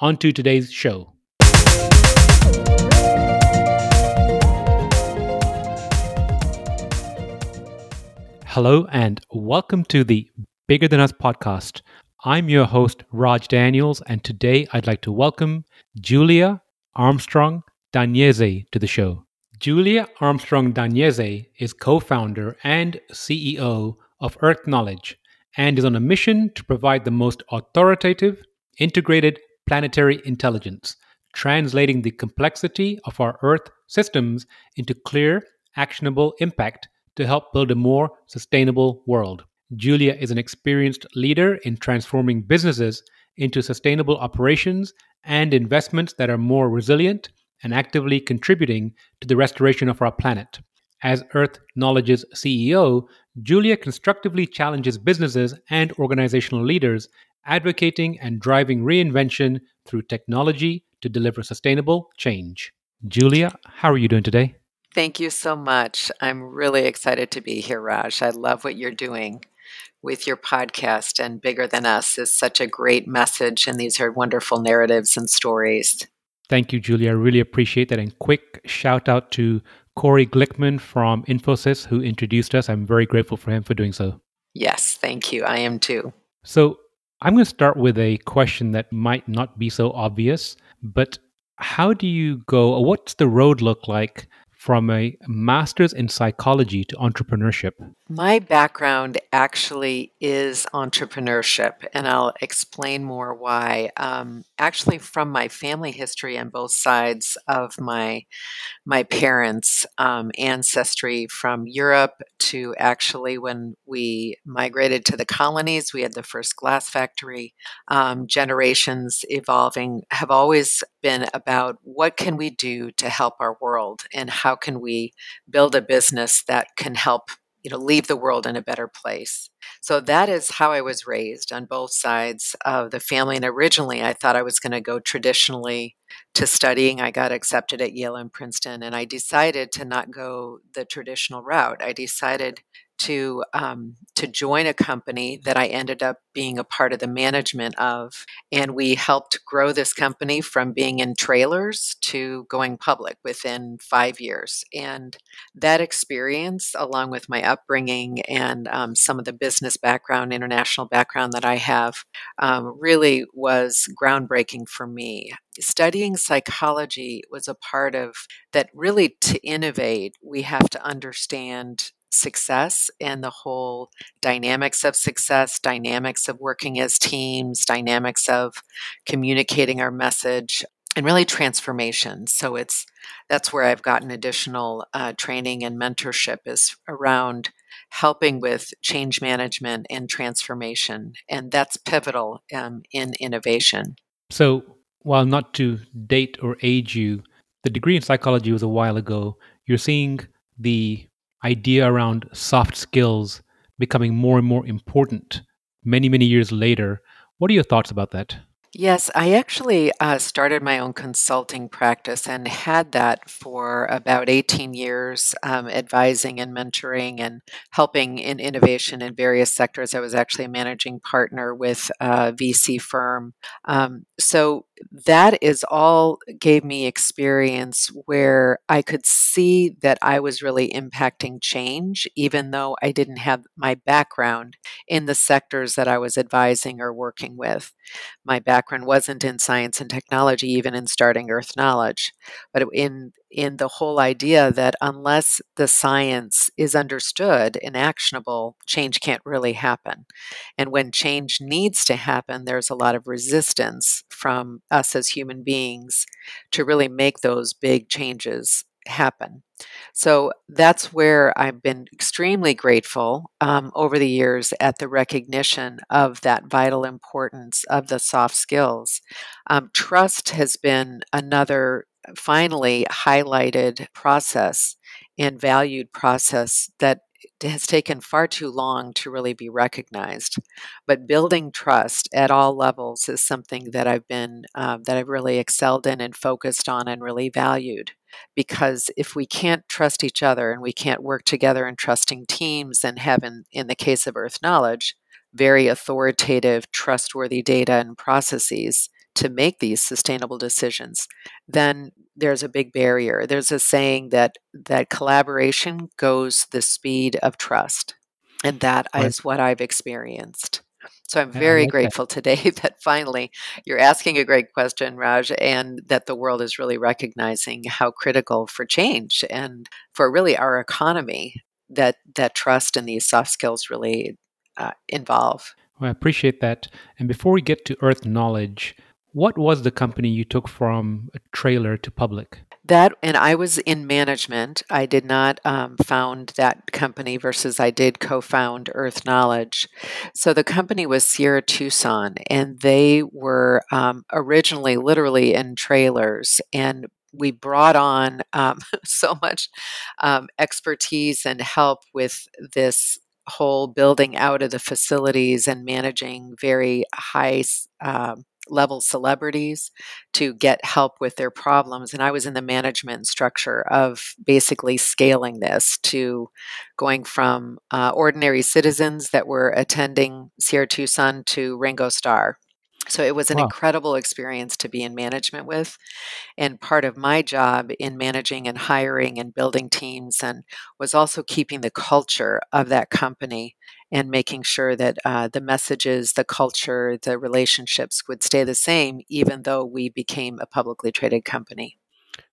on to today's show. Hello, and welcome to the Bigger Than Us podcast. I'm your host, Raj Daniels, and today I'd like to welcome Julia Armstrong Danieze to the show. Julia Armstrong Danieze is co founder and CEO of Earth Knowledge and is on a mission to provide the most authoritative, integrated planetary intelligence, translating the complexity of our Earth systems into clear, actionable impact to help build a more sustainable world. Julia is an experienced leader in transforming businesses into sustainable operations and investments that are more resilient and actively contributing to the restoration of our planet. As Earth Knowledge's CEO, Julia constructively challenges businesses and organizational leaders advocating and driving reinvention through technology to deliver sustainable change. Julia, how are you doing today? Thank you so much. I'm really excited to be here, Raj. I love what you're doing with your podcast, and Bigger Than Us is such a great message, and these are wonderful narratives and stories. Thank you, Julia. I really appreciate that. And quick shout out to Corey Glickman from Infosys, who introduced us. I'm very grateful for him for doing so. Yes, thank you. I am too. So, I'm going to start with a question that might not be so obvious, but how do you go, what's the road look like from a master's in psychology to entrepreneurship? My background actually is entrepreneurship, and I'll explain more why. Um, actually, from my family history on both sides of my my parents' um, ancestry, from Europe to actually when we migrated to the colonies, we had the first glass factory. Um, generations evolving have always been about what can we do to help our world and how can we build a business that can help you know leave the world in a better place? So that is how i was raised on both sides of the family and originally i thought i was going to go traditionally to studying. I got accepted at yale and princeton and i decided to not go the traditional route. I decided to um, to join a company that I ended up being a part of the management of, and we helped grow this company from being in trailers to going public within five years. And that experience, along with my upbringing and um, some of the business background, international background that I have, um, really was groundbreaking for me studying psychology was a part of that really to innovate we have to understand success and the whole dynamics of success, dynamics of working as teams, dynamics of communicating our message, and really transformation. So it's that's where I've gotten additional uh, training and mentorship is around helping with change management and transformation, and that's pivotal um, in innovation. So, while not to date or age you, the degree in psychology was a while ago. You're seeing the idea around soft skills becoming more and more important many, many years later. What are your thoughts about that? Yes, I actually uh, started my own consulting practice and had that for about 18 years, um, advising and mentoring and helping in innovation in various sectors. I was actually a managing partner with a VC firm. Um, so that is all gave me experience where I could see that I was really impacting change, even though I didn't have my background in the sectors that I was advising or working with. My background wasn't in science and technology, even in starting Earth Knowledge, but in in the whole idea that unless the science is understood and actionable, change can't really happen. And when change needs to happen, there's a lot of resistance from us as human beings to really make those big changes happen. So that's where I've been extremely grateful um, over the years at the recognition of that vital importance of the soft skills. Um, trust has been another finally highlighted process and valued process that has taken far too long to really be recognized. But building trust at all levels is something that I've been uh, that I've really excelled in and focused on and really valued. Because if we can't trust each other and we can't work together in trusting teams and have, in, in the case of Earth Knowledge, very authoritative, trustworthy data and processes, to make these sustainable decisions, then there's a big barrier. There's a saying that that collaboration goes the speed of trust. And that right. is what I've experienced. So I'm very like grateful that. today that finally you're asking a great question, Raj, and that the world is really recognizing how critical for change and for really our economy that that trust and these soft skills really uh, involve. Well, I appreciate that. And before we get to Earth Knowledge, what was the company you took from a trailer to public? That, and I was in management. I did not um, found that company versus I did co found Earth Knowledge. So the company was Sierra Tucson, and they were um, originally literally in trailers. And we brought on um, so much um, expertise and help with this whole building out of the facilities and managing very high um, level celebrities to get help with their problems. And I was in the management structure of basically scaling this to going from uh, ordinary citizens that were attending Sierra Tucson to Ringo Starr. So it was an wow. incredible experience to be in management with. And part of my job in managing and hiring and building teams and was also keeping the culture of that company and making sure that uh, the messages, the culture, the relationships would stay the same, even though we became a publicly traded company.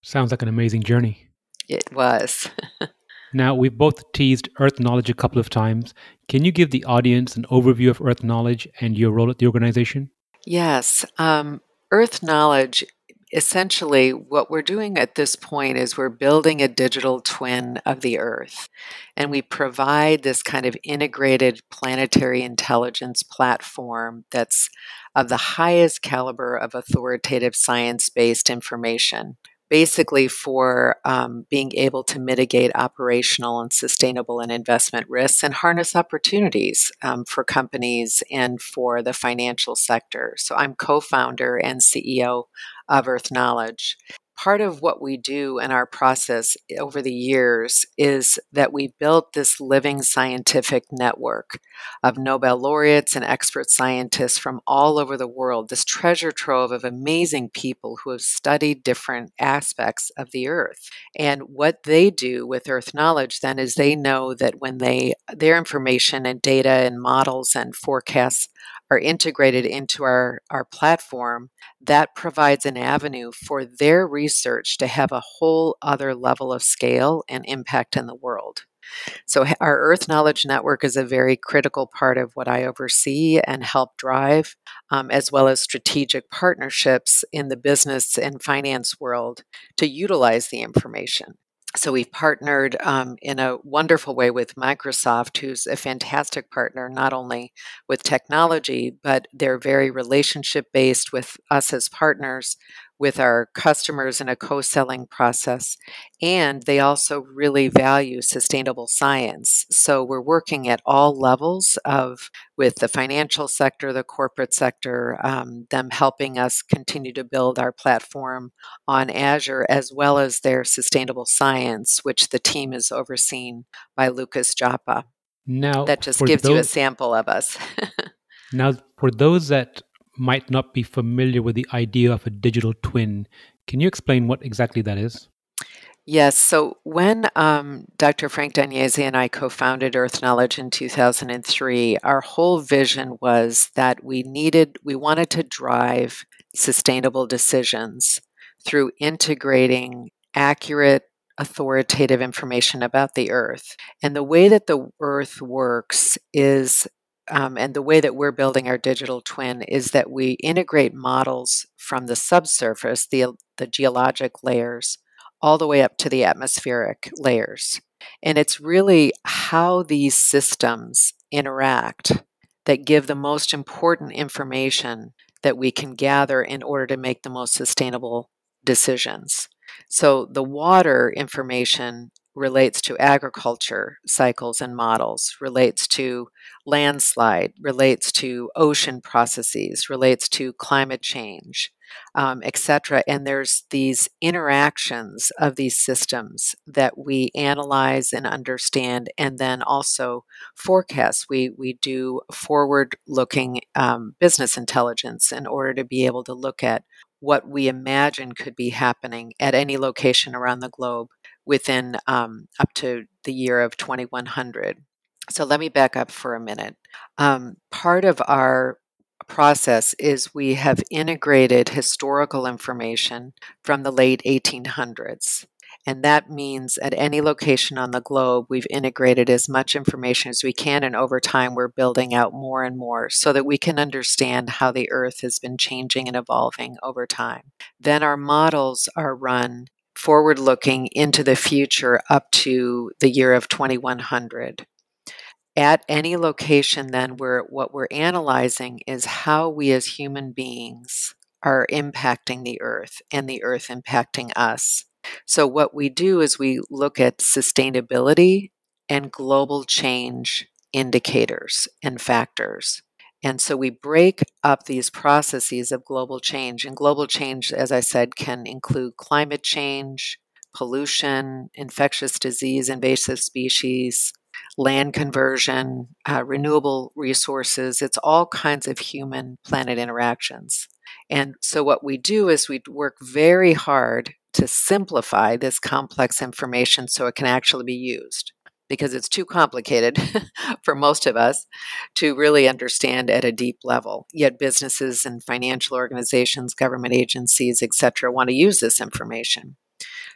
Sounds like an amazing journey. It was. now, we've both teased Earth Knowledge a couple of times. Can you give the audience an overview of Earth Knowledge and your role at the organization? Yes. Um, Earth Knowledge essentially what we're doing at this point is we're building a digital twin of the earth and we provide this kind of integrated planetary intelligence platform that's of the highest caliber of authoritative science-based information basically for um, being able to mitigate operational and sustainable and investment risks and harness opportunities um, for companies and for the financial sector. So I'm co founder and CEO of Earth Knowledge part of what we do in our process eh, over the years is that we built this living scientific network of Nobel laureates and expert scientists from all over the world, this treasure trove of amazing people who have studied different aspects of the earth. And what they do with earth knowledge then is they know that when they their information and data and models and forecasts are integrated into our, our platform, that provides an avenue for their research to have a whole other level of scale and impact in the world. So, our Earth Knowledge Network is a very critical part of what I oversee and help drive, um, as well as strategic partnerships in the business and finance world to utilize the information. So we've partnered um, in a wonderful way with Microsoft, who's a fantastic partner, not only with technology, but they're very relationship based with us as partners with our customers in a co selling process. And they also really value sustainable science. So we're working at all levels of with the financial sector, the corporate sector, um, them helping us continue to build our platform on Azure, as well as their sustainable science, which the team is overseen by Lucas Joppa. Now, that just gives those, you a sample of us. now, for those that might not be familiar with the idea of a digital twin. Can you explain what exactly that is? Yes. So when um, Dr. Frank D'Agnese and I co founded Earth Knowledge in 2003, our whole vision was that we needed, we wanted to drive sustainable decisions through integrating accurate, authoritative information about the Earth. And the way that the Earth works is um, and the way that we're building our digital twin is that we integrate models from the subsurface, the, the geologic layers, all the way up to the atmospheric layers. And it's really how these systems interact that give the most important information that we can gather in order to make the most sustainable decisions. So the water information relates to agriculture cycles and models, relates to landslide, relates to ocean processes, relates to climate change, um, etc. And there's these interactions of these systems that we analyze and understand, and then also forecast. We we do forward-looking um, business intelligence in order to be able to look at what we imagine could be happening at any location around the globe within um, up to the year of 2100. So let me back up for a minute. Um, part of our process is we have integrated historical information from the late 1800s. And that means at any location on the globe, we've integrated as much information as we can. And over time, we're building out more and more so that we can understand how the Earth has been changing and evolving over time. Then our models are run forward looking into the future up to the year of 2100 at any location then we're what we're analyzing is how we as human beings are impacting the earth and the earth impacting us. So what we do is we look at sustainability and global change indicators and factors and so we break up these processes of global change. And global change, as I said, can include climate change, pollution, infectious disease, invasive species, land conversion, uh, renewable resources. It's all kinds of human planet interactions. And so, what we do is we work very hard to simplify this complex information so it can actually be used because it's too complicated for most of us to really understand at a deep level. Yet businesses and financial organizations, government agencies, etc., want to use this information.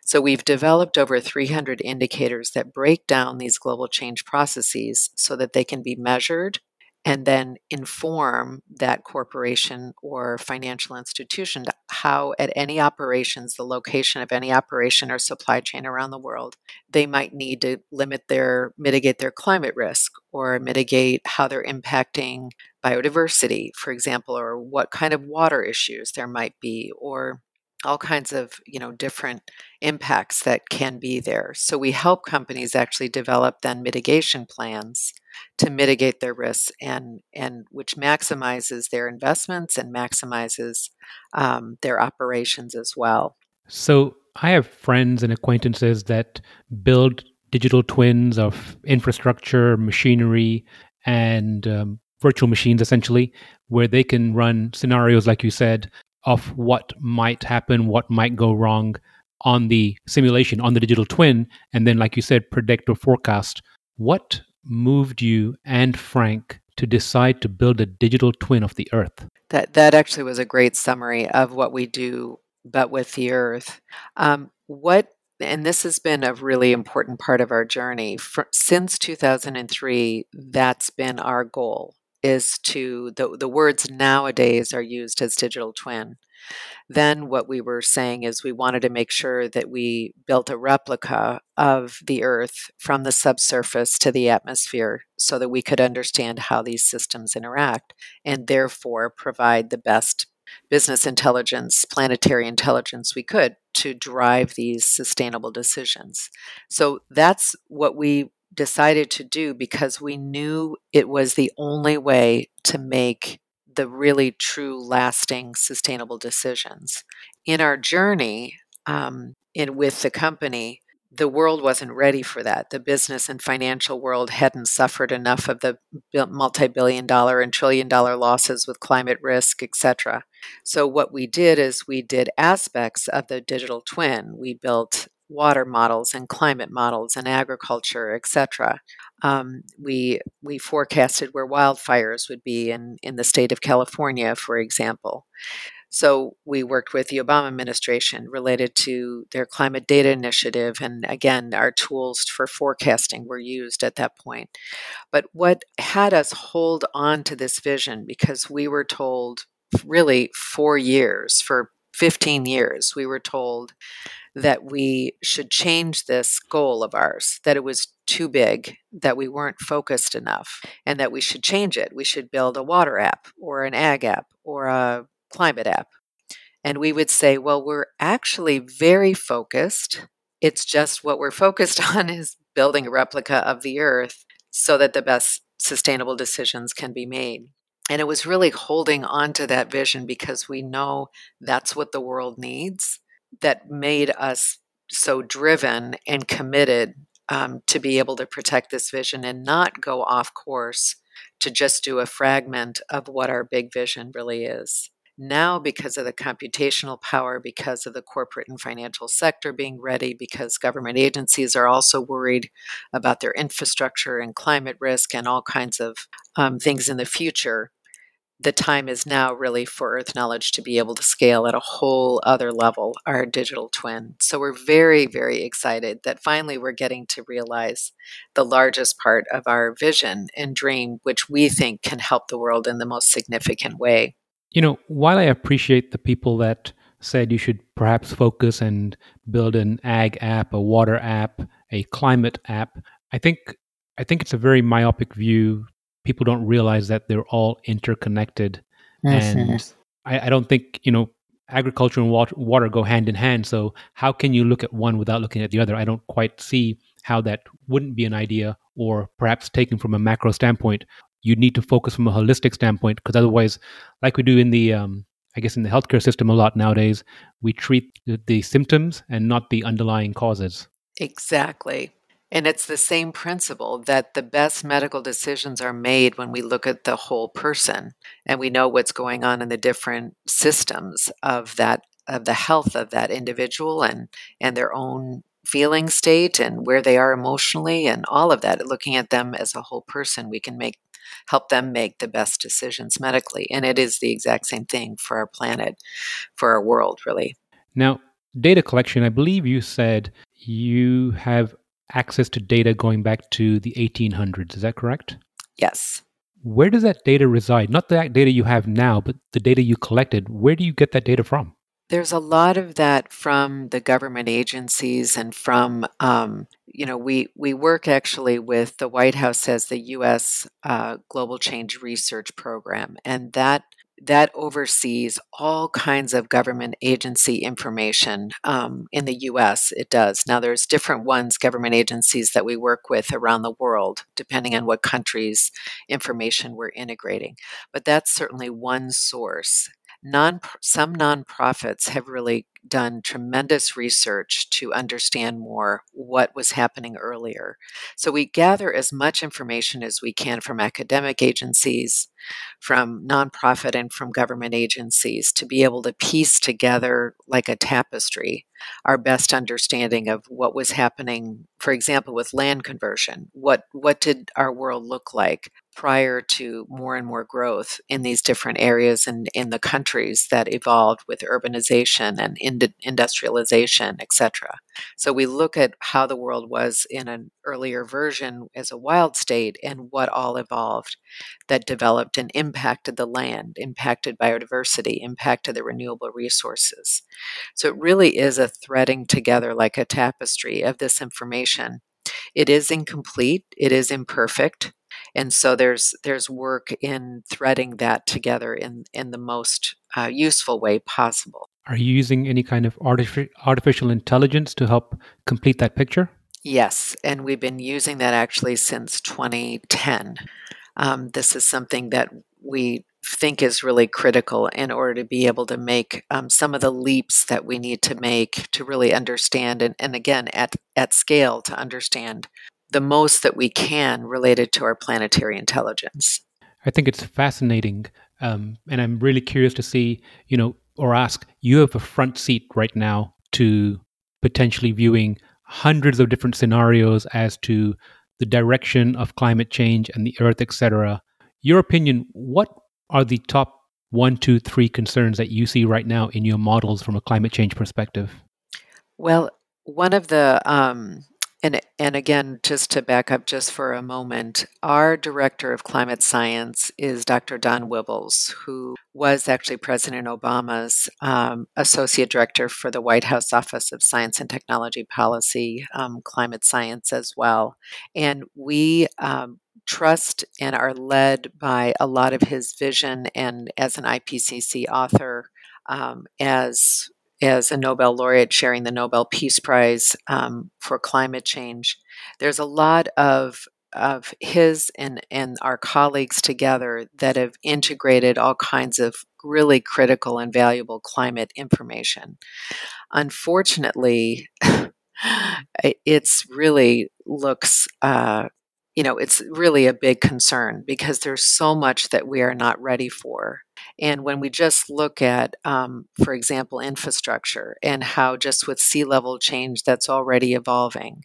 So we've developed over 300 indicators that break down these global change processes so that they can be measured and then inform that corporation or financial institution how at any operations the location of any operation or supply chain around the world they might need to limit their mitigate their climate risk or mitigate how they're impacting biodiversity for example or what kind of water issues there might be or all kinds of you know different impacts that can be there. So we help companies actually develop then mitigation plans to mitigate their risks and and which maximizes their investments and maximizes um, their operations as well. So i have friends and acquaintances that build digital twins of infrastructure machinery and um, virtual machines essentially where they can run scenarios like you said of what might happen, what might go wrong on the simulation, on the digital twin, and then, like you said, predict or forecast. What moved you and Frank to decide to build a digital twin of the Earth? That that actually was a great summary of what we do, but with the Earth. Um, what and this has been a really important part of our journey For, since 2003 that's been our goal is to the, the words nowadays are used as digital twin. Then what we were saying is we wanted to make sure that we built a replica of the Earth from the subsurface to the atmosphere so that we could understand how these systems interact and therefore provide the best business intelligence, planetary intelligence we could to drive these sustainable decisions. So that's what we decided to do because we knew it was the only way to make the really true, lasting, sustainable decisions. In our journey um, in, with the company, the world wasn't ready for that. The business and financial world hadn't suffered enough of the multi billion dollar and trillion dollar losses with climate risk, etc. So, what we did is we did aspects of the digital twin. We built water models and climate models and agriculture, etc. Um, we we forecasted where wildfires would be in in the state of California, for example. So we worked with the Obama administration related to their climate data initiative, and again, our tools for forecasting were used at that point. But what had us hold on to this vision because we were told really four years for 15 years, we were told that we should change this goal of ours, that it was too big, that we weren't focused enough, and that we should change it. We should build a water app or an ag app or a climate app. And we would say, well, we're actually very focused. It's just what we're focused on is building a replica of the earth so that the best sustainable decisions can be made. And it was really holding on to that vision because we know that's what the world needs that made us so driven and committed um, to be able to protect this vision and not go off course to just do a fragment of what our big vision really is. Now, because of the computational power, because of the corporate and financial sector being ready, because government agencies are also worried about their infrastructure and climate risk and all kinds of um, things in the future, the time is now really for Earth Knowledge to be able to scale at a whole other level, our digital twin. So we're very, very excited that finally we're getting to realize the largest part of our vision and dream, which we think can help the world in the most significant way. You know, while I appreciate the people that said you should perhaps focus and build an ag app, a water app, a climate app, I think I think it's a very myopic view people don't realize that they're all interconnected. Mm-hmm. And I, I, don't think, you know, agriculture and water, water go hand in hand. So how can you look at one without looking at the other? I don't quite see how that wouldn't be an idea, or perhaps taken from a macro standpoint. You need to focus from a holistic standpoint because otherwise, like we do in the, um, I guess, in the healthcare system a lot nowadays, we treat the, the symptoms and not the underlying causes. Exactly. And it's the same principle that the best medical decisions are made when we look at the whole person and we know what's going on in the different systems of that of the health of that individual and and their own feeling state and where they are emotionally and all of that. Looking at them as a whole person we can make help them make the best decisions medically. And it is the exact same thing for our planet for our world really. Now data collection i believe you said you have access to data going back to the 1800s. Is that correct? Yes. Where does that data reside? Not the data you have now, but the data you collected. Where do you get that data from? There's a lot of that from the government agencies and from, um, you know, we, we work actually with the White House as the U.S. Uh, Global Change Research Program, and that that oversees all kinds of government agency information um, in the US. It does. Now, there's different ones, government agencies that we work with around the world, depending on what countries' information we're integrating. But that's certainly one source. Non, some nonprofits have really done tremendous research to understand more what was happening earlier. So we gather as much information as we can from academic agencies, from nonprofit, and from government agencies to be able to piece together, like a tapestry, our best understanding of what was happening, for example, with land conversion. What, what did our world look like? Prior to more and more growth in these different areas and in the countries that evolved with urbanization and industrialization, etc. So we look at how the world was in an earlier version as a wild state and what all evolved that developed and impacted the land, impacted biodiversity, impacted the renewable resources. So it really is a threading together like a tapestry of this information. It is incomplete, it is imperfect, and so there's there's work in threading that together in in the most uh, useful way possible. Are you using any kind of artific- artificial intelligence to help complete that picture? Yes, and we've been using that actually since 2010. Um, this is something that we think is really critical in order to be able to make um, some of the leaps that we need to make to really understand and, and again at, at scale to understand the most that we can related to our planetary intelligence. I think it's fascinating, um, and I'm really curious to see, you know, or ask. You have a front seat right now to potentially viewing hundreds of different scenarios as to the direction of climate change and the Earth, etc. Your opinion: What are the top one, two, three concerns that you see right now in your models from a climate change perspective? Well, one of the um, and and again, just to back up just for a moment, our director of climate science is Dr. Don Wuebbles, who was actually President Obama's um, associate director for the White House Office of Science and Technology Policy, um, climate science as well, and we. Um, trust and are led by a lot of his vision and as an IPCC author um, as as a Nobel laureate sharing the Nobel Peace Prize um, for climate change. There's a lot of of his and, and our colleagues together that have integrated all kinds of really critical and valuable climate information. Unfortunately, it's really looks uh, you know, it's really a big concern because there's so much that we are not ready for. And when we just look at, um, for example, infrastructure and how just with sea level change that's already evolving,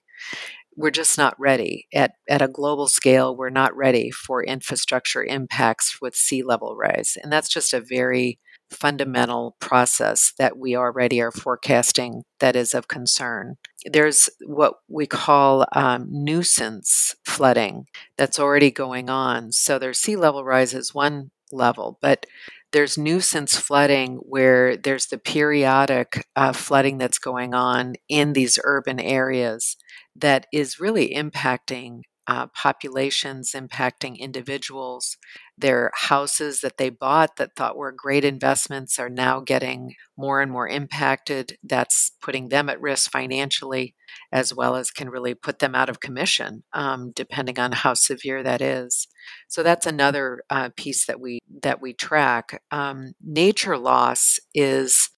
we're just not ready. At, at a global scale, we're not ready for infrastructure impacts with sea level rise. And that's just a very fundamental process that we already are forecasting that is of concern. There's what we call um, nuisance flooding that's already going on. So there's sea level rise is one level, but there's nuisance flooding where there's the periodic uh, flooding that's going on in these urban areas that is really impacting uh, populations, impacting individuals. Their houses that they bought that thought were great investments are now getting more and more impacted. That's putting them at risk financially, as well as can really put them out of commission, um, depending on how severe that is. So that's another uh, piece that we that we track. Um, nature loss is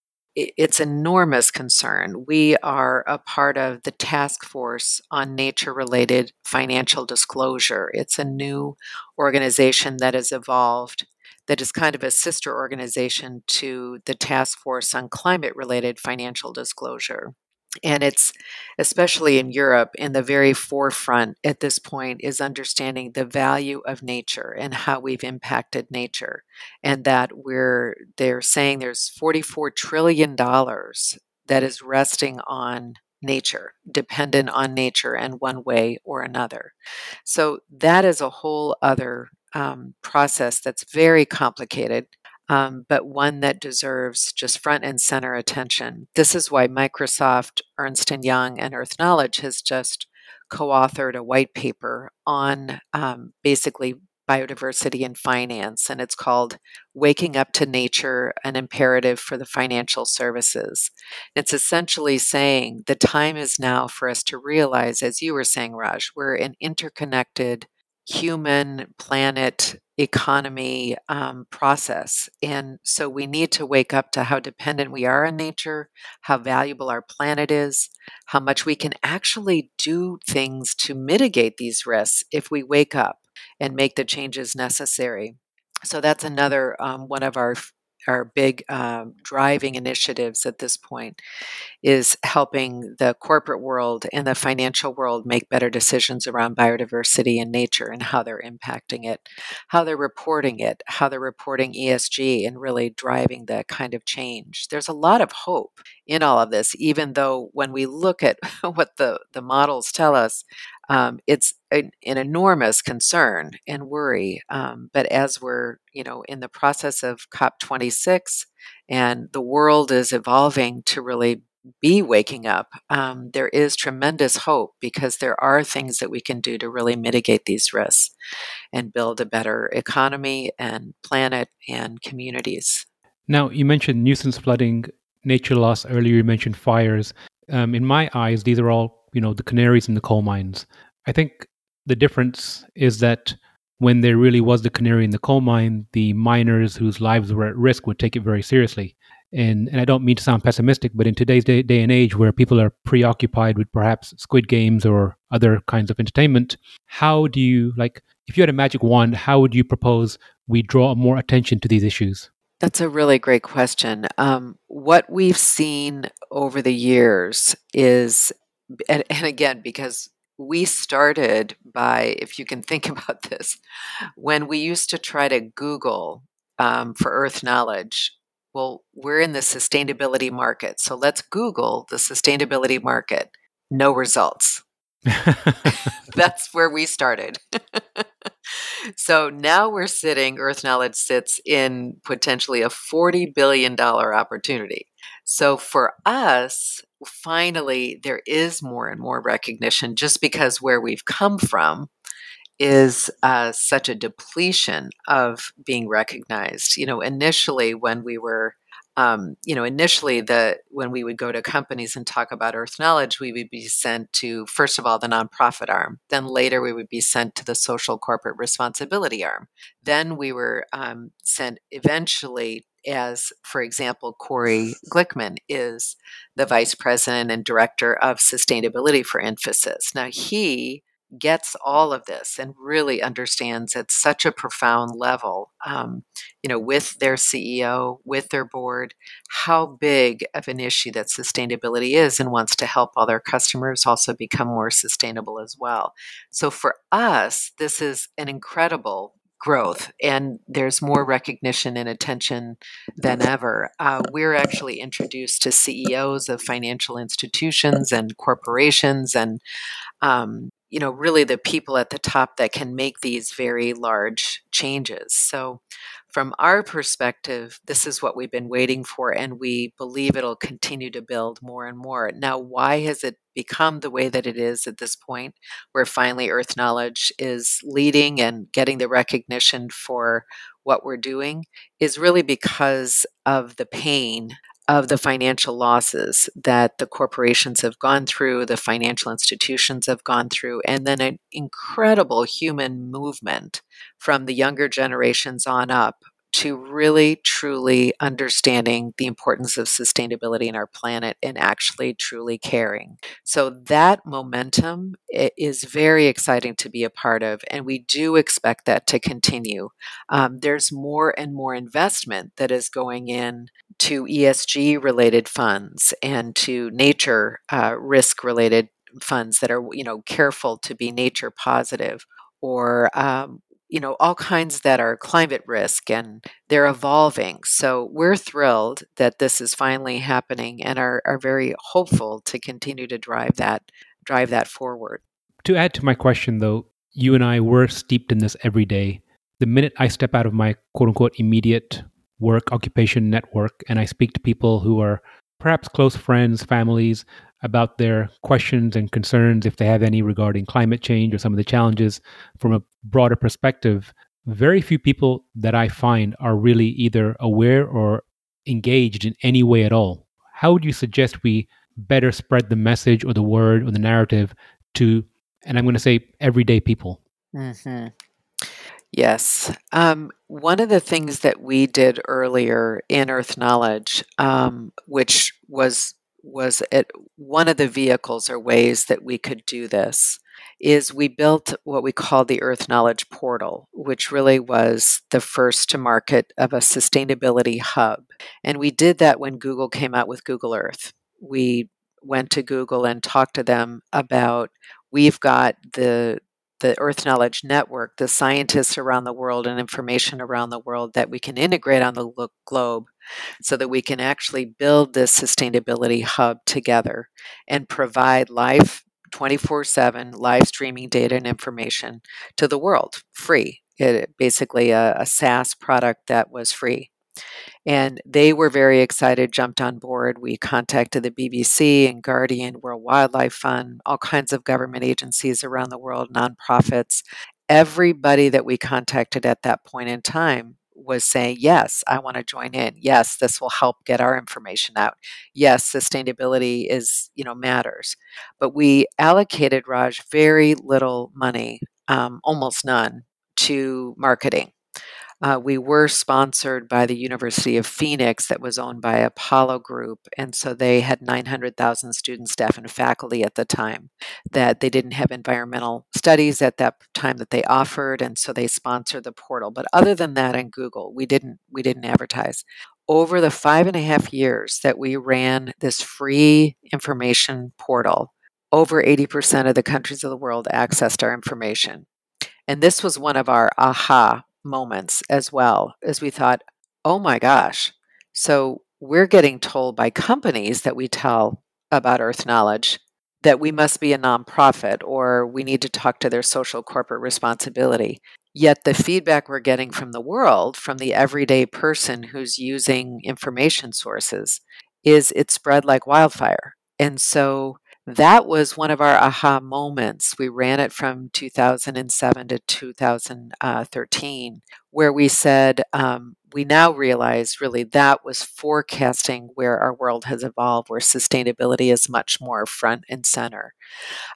it's enormous concern. We are a part of the task force on nature related financial disclosure. It's a new organization that has evolved that is kind of a sister organization to the task force on climate related financial disclosure and it's especially in Europe in the very forefront at this point is understanding the value of nature and how we've impacted nature and that we're they're saying there's 44 trillion dollars that is resting on nature dependent on nature in one way or another. So that is a whole other um, process that's very complicated um, but one that deserves just front and center attention. This is why Microsoft, Ernst & Young, and Earth Knowledge has just co-authored a white paper on um, basically biodiversity and finance, and it's called Waking Up to Nature An Imperative for the Financial Services. It's essentially saying the time is now for us to realize, as you were saying, Raj, we're an interconnected human planet economy um, process. And so we need to wake up to how dependent we are on nature, how valuable our planet is, how much we can actually do things to mitigate these risks if we wake up and make the changes necessary. So that's another um, one of our our big um, driving initiatives at this point is helping the corporate world and the financial world make better decisions around biodiversity and nature and how they're impacting it, how they're reporting it, how they're reporting ESG and really driving that kind of change. There's a lot of hope in all of this, even though when we look at what the, the models tell us, um, it's an, an, enormous concern and worry. Um, but as we're, you know, in the process of COP26 and the world is evolving to really be waking up, um, there is tremendous hope because there are things that we can do to really mitigate these risks and build a better economy and planet and communities. Now, you mentioned nuisance flooding, nature loss earlier, you mentioned fires. Um, in my eyes, these are all you know the canaries in the coal mines. I think the difference is that when there really was the canary in the coal mine, the miners whose lives were at risk would take it very seriously. And and I don't mean to sound pessimistic, but in today's day, day and age where people are preoccupied with perhaps squid games or other kinds of entertainment, how do you like if you had a magic wand, how would you propose we draw more attention to these issues? That's a really great question. Um, what we've seen over the years is and, and again, because we started by, if you can think about this, when we used to try to Google um, for Earth knowledge. Well, we're in the sustainability market. So let's Google the sustainability market. No results. That's where we started. so now we're sitting, Earth Knowledge sits in potentially a $40 billion opportunity. So for us, finally, there is more and more recognition just because where we've come from is uh, such a depletion of being recognized. You know, initially when we were um, you know, initially the when we would go to companies and talk about Earth Knowledge, we would be sent to first of all the nonprofit arm. Then later we would be sent to the social corporate responsibility arm. Then we were um, sent eventually as, for example, Corey Glickman is the vice president and director of sustainability for Infosys. Now he gets all of this and really understands at such a profound level, um, you know, with their CEO, with their board, how big of an issue that sustainability is and wants to help all their customers also become more sustainable as well. So for us, this is an incredible growth and there's more recognition and attention than ever. Uh, we're actually introduced to CEOs of financial institutions and corporations and um, you know, really the people at the top that can make these very large changes. So, from our perspective, this is what we've been waiting for, and we believe it'll continue to build more and more. Now, why has it become the way that it is at this point, where finally Earth Knowledge is leading and getting the recognition for what we're doing, is really because of the pain of the financial losses that the corporations have gone through, the financial institutions have gone through, and then an incredible human movement from the younger generations on up to really truly understanding the importance of sustainability in our planet and actually truly caring. So that momentum is very exciting to be a part of, and we do expect that to continue. Um, there's more and more investment that is going in to ESG related funds and to nature uh, risk related funds that are you know careful to be nature positive or um, you know all kinds that are climate risk and they're evolving. So we're thrilled that this is finally happening and are, are very hopeful to continue to drive that drive that forward. To add to my question though you and i were steeped in this every day. The minute i step out of my quote unquote immediate work occupation network and I speak to people who are perhaps close friends, families about their questions and concerns if they have any regarding climate change or some of the challenges from a broader perspective. Very few people that I find are really either aware or engaged in any way at all. How would you suggest we better spread the message or the word or the narrative to, and I'm going to say everyday people? Mm-hmm. Yes. Um, one of the things that we did earlier in Earth Knowledge, um, which was was it one of the vehicles or ways that we could do this, is we built what we call the Earth Knowledge Portal, which really was the first to market of a sustainability hub. And we did that when Google came out with Google Earth. We went to Google and talked to them about we've got the the Earth Knowledge Network, the scientists around the world and information around the world that we can integrate on the globe so that we can actually build this sustainability hub together and provide live 24 7 live streaming data and information to the world free. It, basically, a, a SaaS product that was free. And they were very excited, jumped on board. We contacted the BBC and Guardian, World Wildlife Fund, all kinds of government agencies around the world, nonprofits. Everybody that we contacted at that point in time was saying, Yes, I want to join in. Yes, this will help get our information out. Yes, sustainability is, you know, matters. But we allocated, Raj, very little money, um, almost none, to marketing. Uh, we were sponsored by the University of Phoenix, that was owned by Apollo Group. And so they had 900,000 students, staff, and faculty at the time. That they didn't have environmental studies at that time that they offered, and so they sponsored the portal. But other than that, and Google, we didn't we didn't advertise. Over the five and a half years that we ran this free information portal, over 80% of the countries of the world accessed our information. And this was one of our aha moments as well as we thought, oh my gosh. So we're getting told by companies that we tell about Earth knowledge that we must be a nonprofit or we need to talk to their social corporate responsibility. Yet the feedback we're getting from the world, from the everyday person who's using information sources, is it spread like wildfire. And so that was one of our aha moments. We ran it from 2007 to 2013, where we said, um, we now realize really that was forecasting where our world has evolved, where sustainability is much more front and center.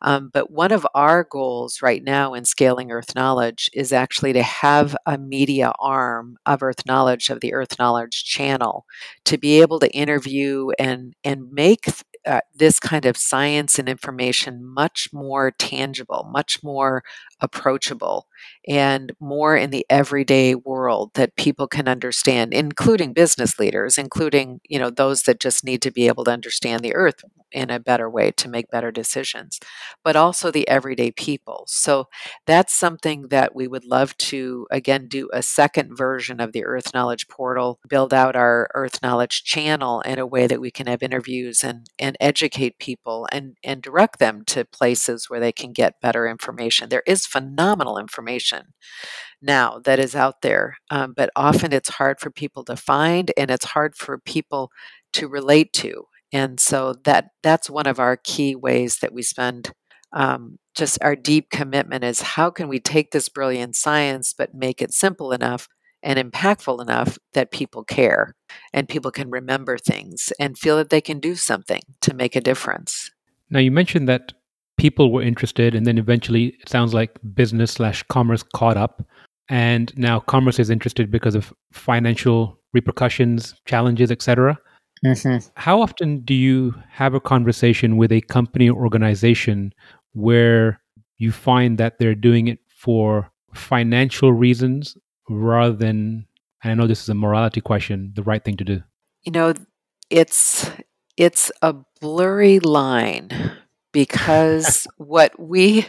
Um, but one of our goals right now in scaling Earth Knowledge is actually to have a media arm of Earth Knowledge, of the Earth Knowledge channel, to be able to interview and, and make uh, this kind of science and information much more tangible, much more approachable, and more in the everyday world that people can understand, including business leaders, including you know those that just need to be able to understand the earth in a better way to make better decisions, but also the everyday people. So that's something that we would love to again do a second version of the Earth Knowledge portal, build out our Earth Knowledge channel in a way that we can have interviews and and educate people and and direct them to places where they can get better information. There is phenomenal information now that is out there, um, but often it's hard for people to find and it's hard for people to relate to. And so that that's one of our key ways that we spend um, just our deep commitment is how can we take this brilliant science but make it simple enough and impactful enough that people care and people can remember things and feel that they can do something to make a difference. Now, you mentioned that people were interested, and then eventually it sounds like business slash commerce caught up. And now commerce is interested because of financial repercussions, challenges, etc. Mm-hmm. How often do you have a conversation with a company or organization where you find that they're doing it for financial reasons rather than and I know this is a morality question, the right thing to do? You know, it's it's a blurry line because what we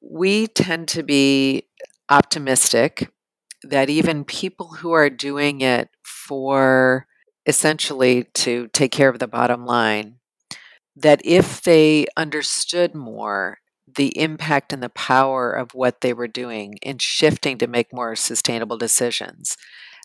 we tend to be optimistic that even people who are doing it for essentially to take care of the bottom line that if they understood more the impact and the power of what they were doing in shifting to make more sustainable decisions,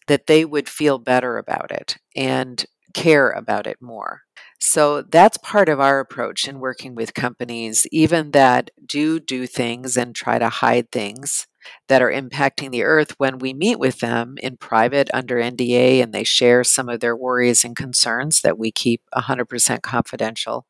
that they would feel better about it. And care about it more. So that's part of our approach in working with companies, even that do do things and try to hide things that are impacting the earth when we meet with them in private under NDA and they share some of their worries and concerns that we keep 100% confidential.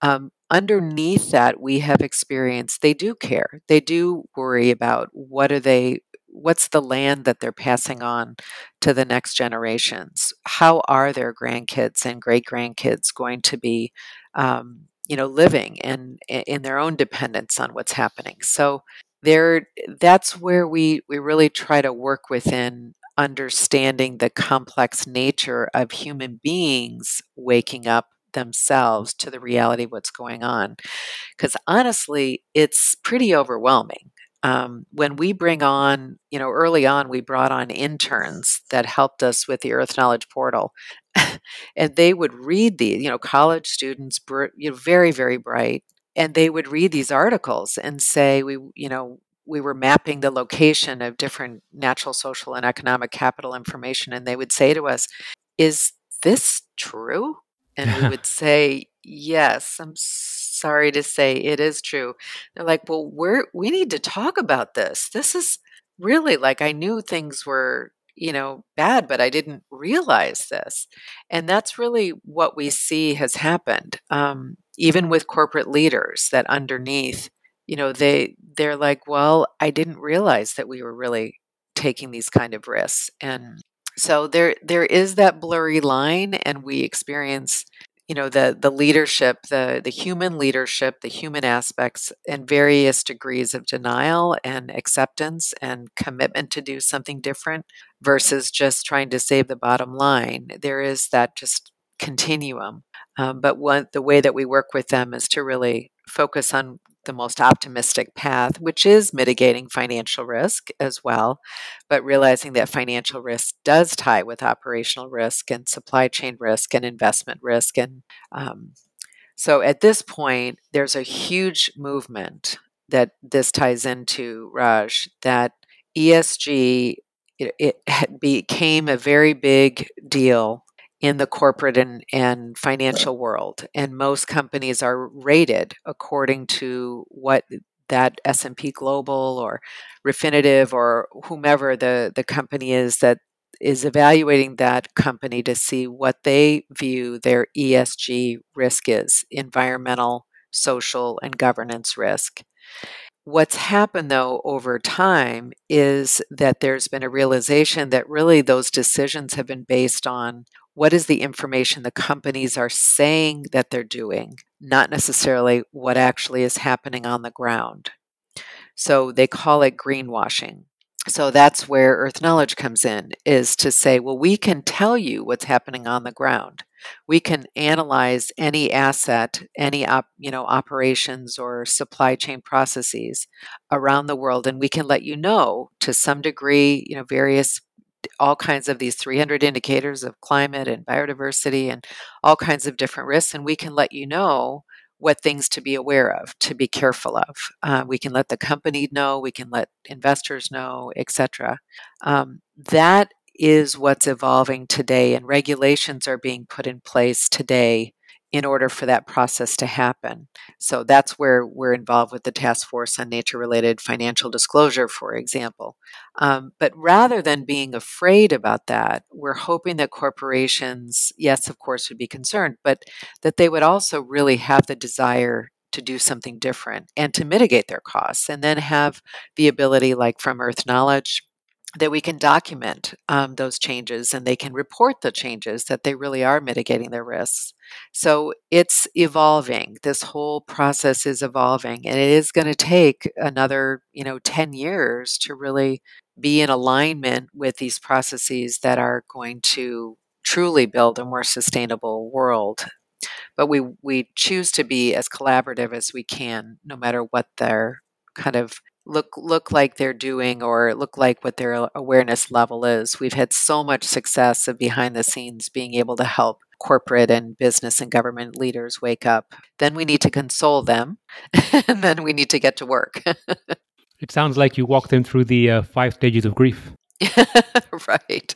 Um, underneath that we have experienced they do care they do worry about what are they what's the land that they're passing on to the next generations how are their grandkids and great grandkids going to be um, you know living in in their own dependence on what's happening so there that's where we we really try to work within understanding the complex nature of human beings waking up themselves to the reality of what's going on. Because honestly, it's pretty overwhelming. Um, when we bring on, you know, early on, we brought on interns that helped us with the Earth Knowledge Portal. and they would read the, you know, college students, you know, very, very bright, and they would read these articles and say, we, you know, we were mapping the location of different natural, social, and economic capital information, and they would say to us, "Is this true?" And we would say, Yes, I'm sorry to say it is true. They're like, Well, we're we need to talk about this. This is really like I knew things were, you know, bad, but I didn't realize this. And that's really what we see has happened. Um, even with corporate leaders that underneath, you know, they they're like, Well, I didn't realize that we were really taking these kind of risks. And so there there is that blurry line and we experience you know the the leadership the the human leadership the human aspects and various degrees of denial and acceptance and commitment to do something different versus just trying to save the bottom line. There is that just continuum um, but one the way that we work with them is to really focus on the most optimistic path, which is mitigating financial risk as well, but realizing that financial risk does tie with operational risk and supply chain risk and investment risk. And um, So at this point, there's a huge movement that this ties into, Raj, that ESG it, it became a very big deal in the corporate and, and financial world and most companies are rated according to what that S&P Global or Refinitiv or whomever the, the company is that is evaluating that company to see what they view their ESG risk is environmental, social, and governance risk. What's happened though over time is that there's been a realization that really those decisions have been based on what is the information the companies are saying that they're doing, not necessarily what actually is happening on the ground. So they call it greenwashing. So that's where Earth Knowledge comes in is to say, well, we can tell you what's happening on the ground. We can analyze any asset, any op, you know operations or supply chain processes around the world, and we can let you know to some degree, you know, various all kinds of these 300 indicators of climate and biodiversity and all kinds of different risks, and we can let you know what things to be aware of, to be careful of. Uh, we can let the company know, we can let investors know, etc. Um, that is what's evolving today, and regulations are being put in place today in order for that process to happen. So that's where we're involved with the task force on nature related financial disclosure, for example. Um, but rather than being afraid about that, we're hoping that corporations, yes, of course, would be concerned, but that they would also really have the desire to do something different and to mitigate their costs and then have the ability, like from Earth Knowledge, that we can document um, those changes and they can report the changes that they really are mitigating their risks. So it's evolving. This whole process is evolving, and it is going to take another, you know, 10 years to really be in alignment with these processes that are going to truly build a more sustainable world. But we we choose to be as collaborative as we can, no matter what their kind of look look like they're doing or look like what their awareness level is. We've had so much success of behind the scenes being able to help corporate and business and government leaders wake up. Then we need to console them, and then we need to get to work. it sounds like you walked them through the uh, five stages of grief. right.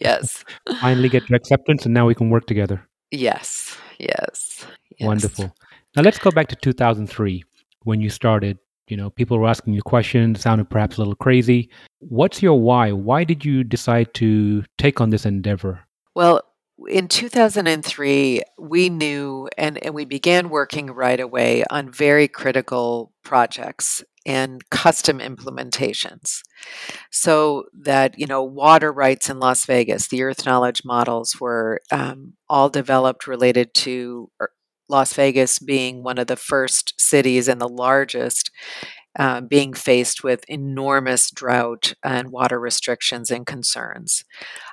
yes. Finally get to acceptance, and now we can work together. Yes. Yes. yes. Wonderful. Now let's go back to 2003 when you started you know, people were asking you questions, sounded perhaps a little crazy. What's your why? Why did you decide to take on this endeavor? Well, in 2003, we knew and, and we began working right away on very critical projects and custom implementations. So that, you know, water rights in Las Vegas, the Earth Knowledge models were um, all developed related to Las Vegas being one of the first cities and the largest, uh, being faced with enormous drought and water restrictions and concerns.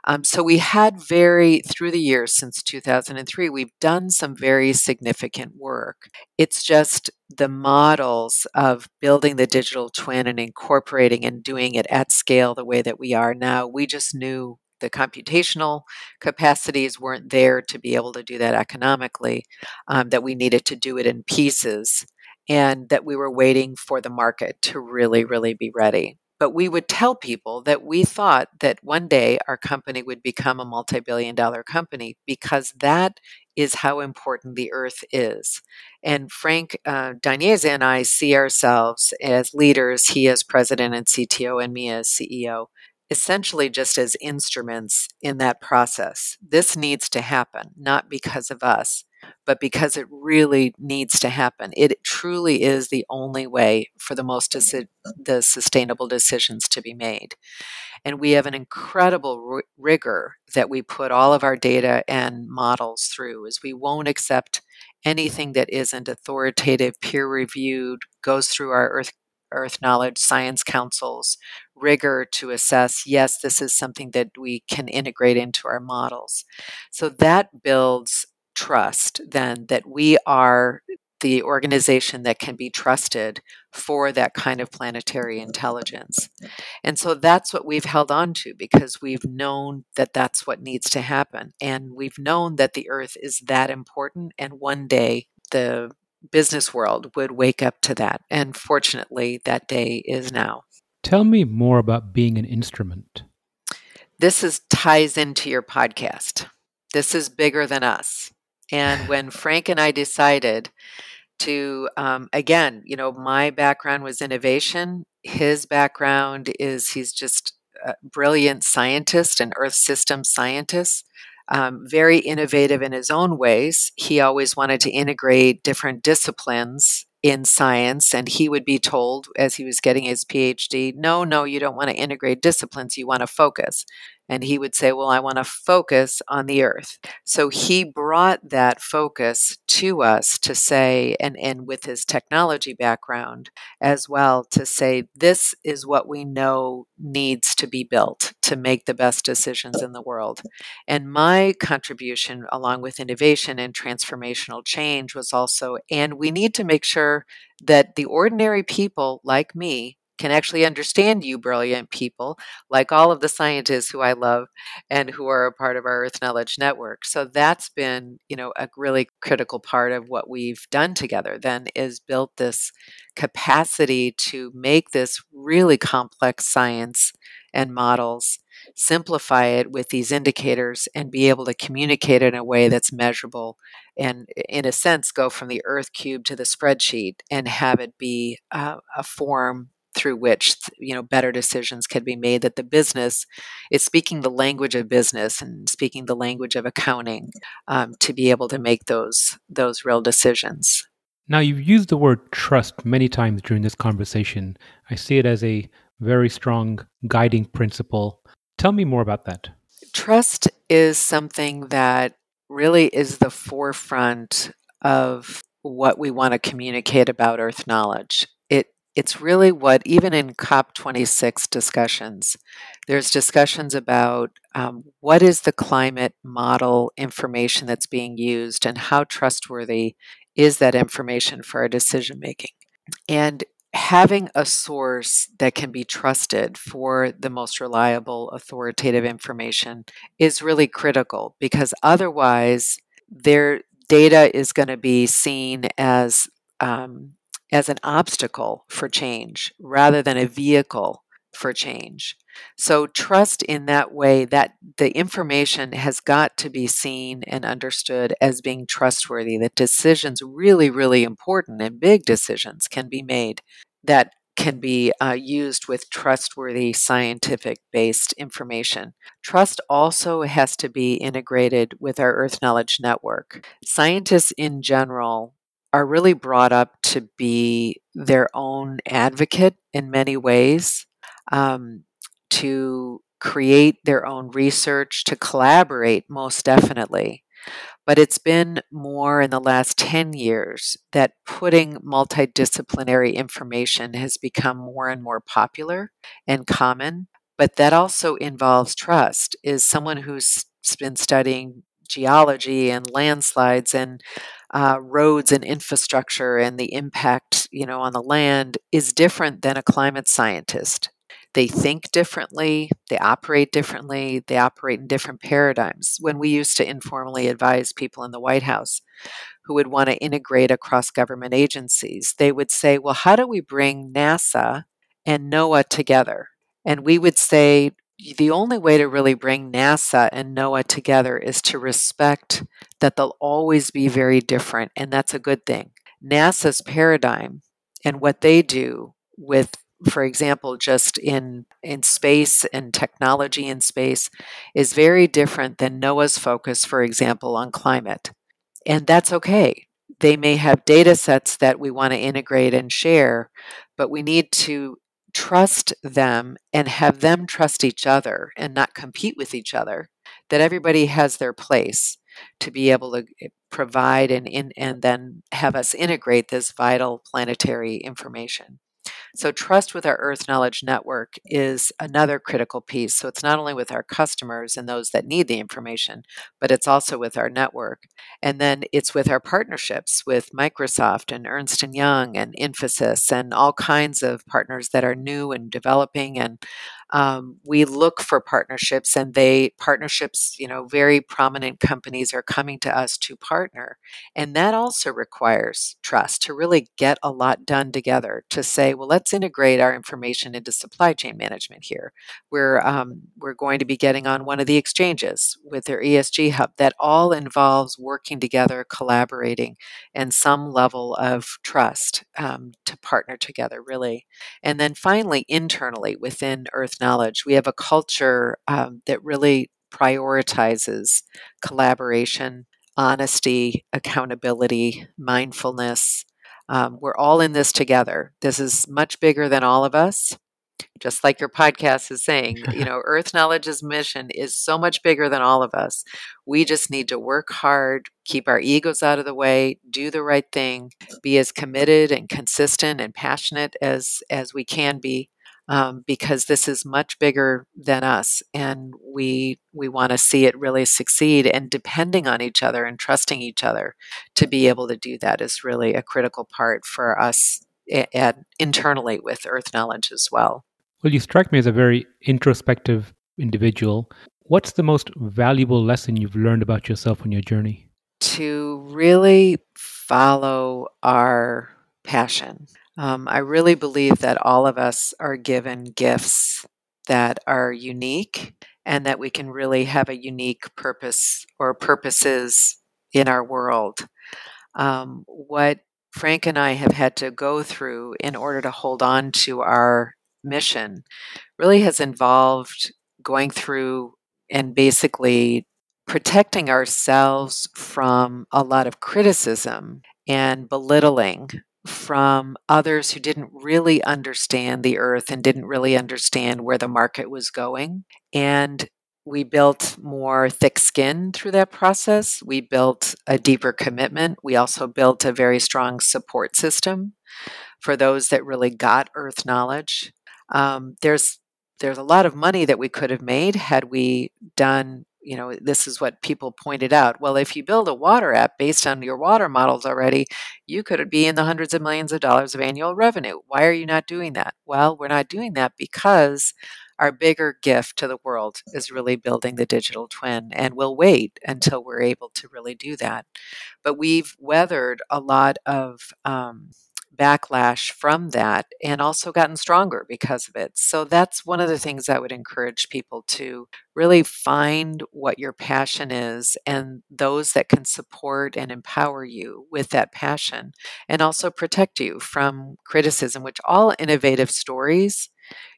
Um, so we had very, through the years since 2003, we've done some very significant work. It's just the models of building the digital twin and incorporating and doing it at scale the way that we are now, we just knew the computational capacities weren't there to be able to do that economically, um, that we needed to do it in pieces, and that we were waiting for the market to really, really be ready. But we would tell people that we thought that one day our company would become a multi billion dollar company because that is how important the earth is. And Frank uh, and I see ourselves as leaders, he as president and CTO, and me as CEO, essentially just as instruments in that process. This needs to happen, not because of us, but because it really needs to happen. It truly is the only way for the most the sustainable decisions to be made. And we have an incredible r- rigor that we put all of our data and models through is we won't accept anything that isn't authoritative, peer reviewed, goes through our earth Earth Knowledge Science Council's rigor to assess yes, this is something that we can integrate into our models. So that builds trust then that we are the organization that can be trusted for that kind of planetary intelligence. And so that's what we've held on to because we've known that that's what needs to happen. And we've known that the Earth is that important. And one day the business world would wake up to that. And fortunately, that day is now. Tell me more about being an instrument. This is ties into your podcast. This is bigger than us. And when Frank and I decided to, um, again, you know, my background was innovation. His background is he's just a brilliant scientist and earth system scientist um, very innovative in his own ways. He always wanted to integrate different disciplines in science, and he would be told as he was getting his PhD, no, no, you don't want to integrate disciplines, you want to focus. And he would say, Well, I want to focus on the earth. So he brought that focus to us to say, and, and with his technology background as well, to say, This is what we know needs to be built to make the best decisions in the world. And my contribution, along with innovation and transformational change, was also, and we need to make sure that the ordinary people like me can actually understand you brilliant people, like all of the scientists who I love and who are a part of our Earth Knowledge Network. So that's been, you know, a really critical part of what we've done together then is built this capacity to make this really complex science and models simplify it with these indicators and be able to communicate in a way that's measurable and in a sense go from the earth cube to the spreadsheet and have it be uh, a form through which you know better decisions can be made that the business is speaking the language of business and speaking the language of accounting um, to be able to make those those real decisions. Now you've used the word trust many times during this conversation. I see it as a very strong guiding principle. Tell me more about that. Trust is something that really is the forefront of what we want to communicate about earth knowledge it's really what, even in COP26 discussions, there's discussions about um, what is the climate model information that's being used and how trustworthy is that information for our decision making. And having a source that can be trusted for the most reliable, authoritative information is really critical because otherwise, their data is going to be seen as um, as an obstacle for change rather than a vehicle for change. So trust in that way that the information has got to be seen and understood as being trustworthy, that decisions really, really important and big decisions can be made that can be uh, used with trustworthy scientific based information. Trust also has to be integrated with our Earth Knowledge Network. Scientists in general are really brought up to be their own advocate in many ways, um, to create their own research, to collaborate most definitely. But it's been more in the last 10 years that putting multidisciplinary information has become more and more popular and common. But that also involves trust, is someone who's been studying geology and landslides and uh, roads and infrastructure and the impact you know on the land is different than a climate scientist. They think differently they operate differently they operate in different paradigms. When we used to informally advise people in the white house who would want to integrate across government agencies they would say well how do we bring nasa and noaa together? And we would say the only way to really bring NASA and NOAA together is to respect that they'll always be very different, and that's a good thing. NASA's paradigm and what they do with for example just in in space and technology in space is very different than NOAA's focus for example on climate and that's okay they may have data sets that we want to integrate and share but we need to trust them and have them trust each other and not compete with each other, that everybody has their place to be able to eh, provide and in, and then have us integrate this vital planetary information. So, trust with our Earth Knowledge Network is another critical piece. So, it's not only with our customers and those that need the information, but it's also with our network. And then it's with our partnerships with Microsoft and Ernst & Young and Infosys and all kinds of partners that are new and developing and um, we look for partnerships and they partnerships you know very prominent companies are coming to us to partner and that also requires trust to really get a lot done together to say well let's integrate our information into supply chain management here we're um, we're going to be getting on one of the exchanges with their esg hub that all involves working together collaborating and some level of trust um, to partner together really and then finally internally within earth knowledge. We have a culture um, that really prioritizes collaboration, honesty, accountability, mindfulness. Um, we're all in this together. This is much bigger than all of us. Just like your podcast is saying, you know, Earth Knowledge's mission is so much bigger than all of us. We just need to work hard, keep our egos out of the way, do the right thing, be as committed and consistent and passionate as as we can be, um, because this is much bigger than us and we we want to see it really succeed and depending on each other and trusting each other to be able to do that is really a critical part for us and internally with earth knowledge as well. Well you strike me as a very introspective individual. What's the most valuable lesson you've learned about yourself on your journey? To really follow our passion um, I really believe that all of us are given gifts that are unique and that we can really have a unique purpose or purposes in our world. Um, what Frank and I have had to go through in order to hold on to our mission really has involved going through and basically protecting ourselves from a lot of criticism and belittling from others who didn't really understand the earth and didn't really understand where the market was going. And we built more thick skin through that process. We built a deeper commitment. We also built a very strong support system for those that really got earth knowledge. Um, there's there's a lot of money that we could have made had we done you know, this is what people pointed out. Well, if you build a water app based on your water models already, you could be in the hundreds of millions of dollars of annual revenue. Why are you not doing that? Well, we're not doing that because our bigger gift to the world is really building the digital twin, and we'll wait until we're able to really do that. But we've weathered a lot of um, backlash from that and also gotten stronger because of it. So that's one of the things I would encourage people to really find what your passion is and those that can support and empower you with that passion and also protect you from criticism, which all innovative stories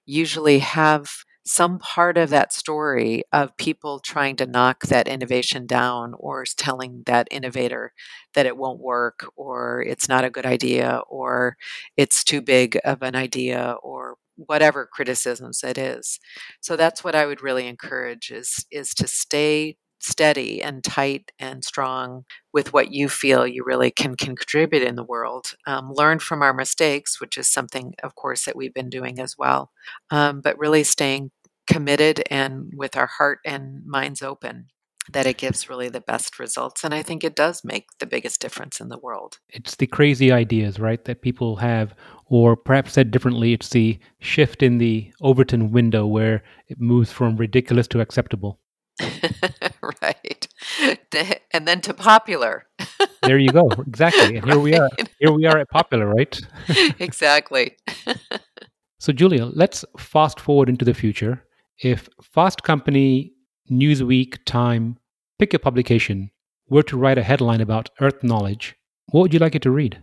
usually have some part of that story of people trying to knock that innovation down or telling that innovator that it won't work or it's not a good idea or it's too big of an idea or whatever criticisms it is. So that's what i would really encourage is is to stay steady and tight and strong with what you feel you really can, can contribute in the world. Um, learn from our mistakes, which is something, of course, that we've been doing as well. Um, but really staying committed and with our heart and minds open that it gives really the best results and i think it does make the biggest difference in the world it's the crazy ideas right that people have or perhaps said differently it's the shift in the overton window where it moves from ridiculous to acceptable right. And then to popular. There you go. Exactly. And here we are. Here we are at popular right? Exactly. So julia let's fast forward into the future. If Fast Company, Newsweek, Time, pick a publication, were to write a headline about Earth knowledge, what would you like it to read?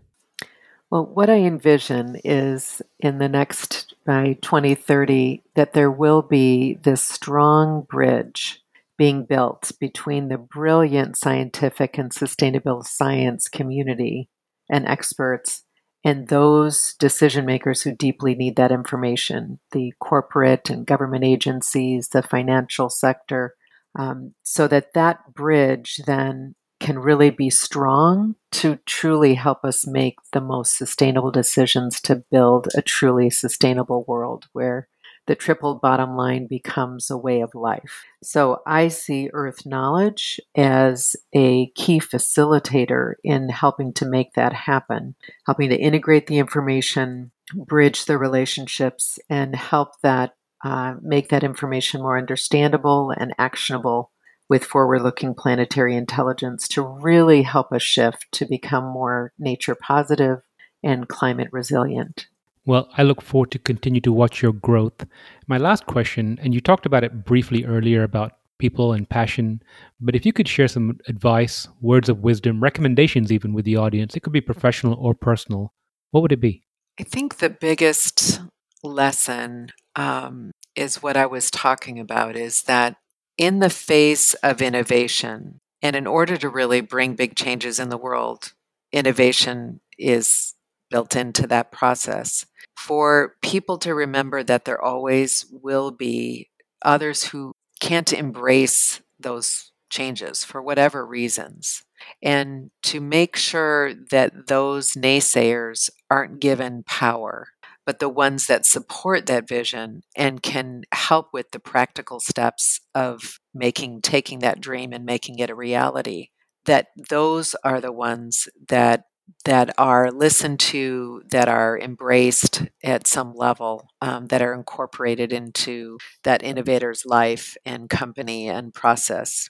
Well, what I envision is in the next, by 2030, that there will be this strong bridge being built between the brilliant scientific and sustainable science community and experts and those decision makers who deeply need that information the corporate and government agencies, the financial sector. Um, so that that bridge then can really be strong to truly help us make the most sustainable decisions to build a truly sustainable world where the triple bottom line becomes a way of life. So I see Earth Knowledge as a key facilitator in helping to make that happen, helping to integrate the information, bridge the relationships, and help that uh, make that information more understandable and actionable with forward looking planetary intelligence to really help us shift to become more nature positive and climate resilient. Well, I look forward to continue to watch your growth. My last question, and you talked about it briefly earlier about people and passion, but if you could share some advice, words of wisdom, recommendations even with the audience, it could be professional or personal, what would it be? I think the biggest lesson um, is what I was talking about is that in the face of innovation, and in order to really bring big changes in the world, innovation is built into that process. For people to remember that there always will be others who can't embrace those changes for whatever reasons, and to make sure that those naysayers aren't given power but the ones that support that vision and can help with the practical steps of making taking that dream and making it a reality that those are the ones that that are listened to that are embraced at some level um, that are incorporated into that innovator's life and company and process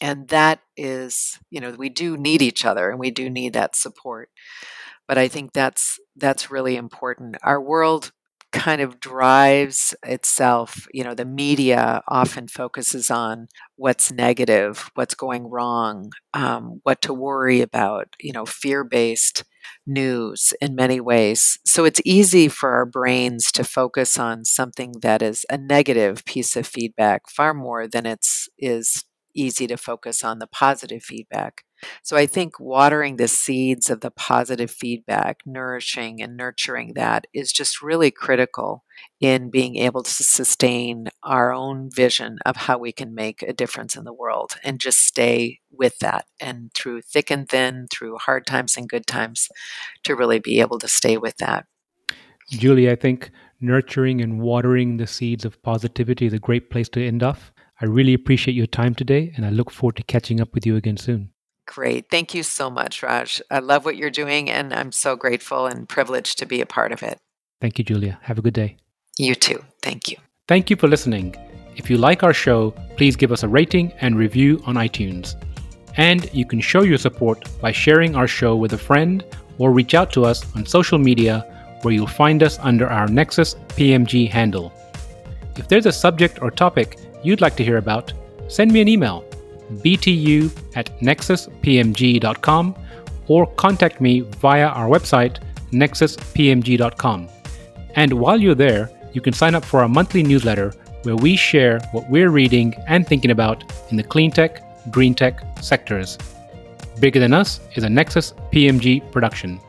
and that is you know we do need each other and we do need that support but I think that's that's really important. Our world kind of drives itself. You know, the media often focuses on what's negative, what's going wrong, um, what to worry about. You know, fear-based news in many ways. So it's easy for our brains to focus on something that is a negative piece of feedback far more than it's is easy to focus on the positive feedback. So I think watering the seeds of the positive feedback, nourishing and nurturing that is just really critical in being able to sustain our own vision of how we can make a difference in the world and just stay with that and through thick and thin, through hard times and good times, to really be able to stay with that. Julie, I think nurturing and watering the seeds of positivity is a great place to end off. I really appreciate your time today and I look forward to catching up with you again soon. Great. Thank you so much, Raj. I love what you're doing, and I'm so grateful and privileged to be a part of it. Thank you, Julia. Have a good day. You too. Thank you. Thank you for listening. If you like our show, please give us a rating and review on iTunes. And you can show your support by sharing our show with a friend or reach out to us on social media where you'll find us under our Nexus PMG handle. If there's a subject or topic you'd like to hear about, send me an email btu at nexuspmg.com or contact me via our website, nexuspmg.com. And while you're there, you can sign up for our monthly newsletter where we share what we're reading and thinking about in the clean tech, green tech sectors. Bigger Than Us is a Nexus PMG production.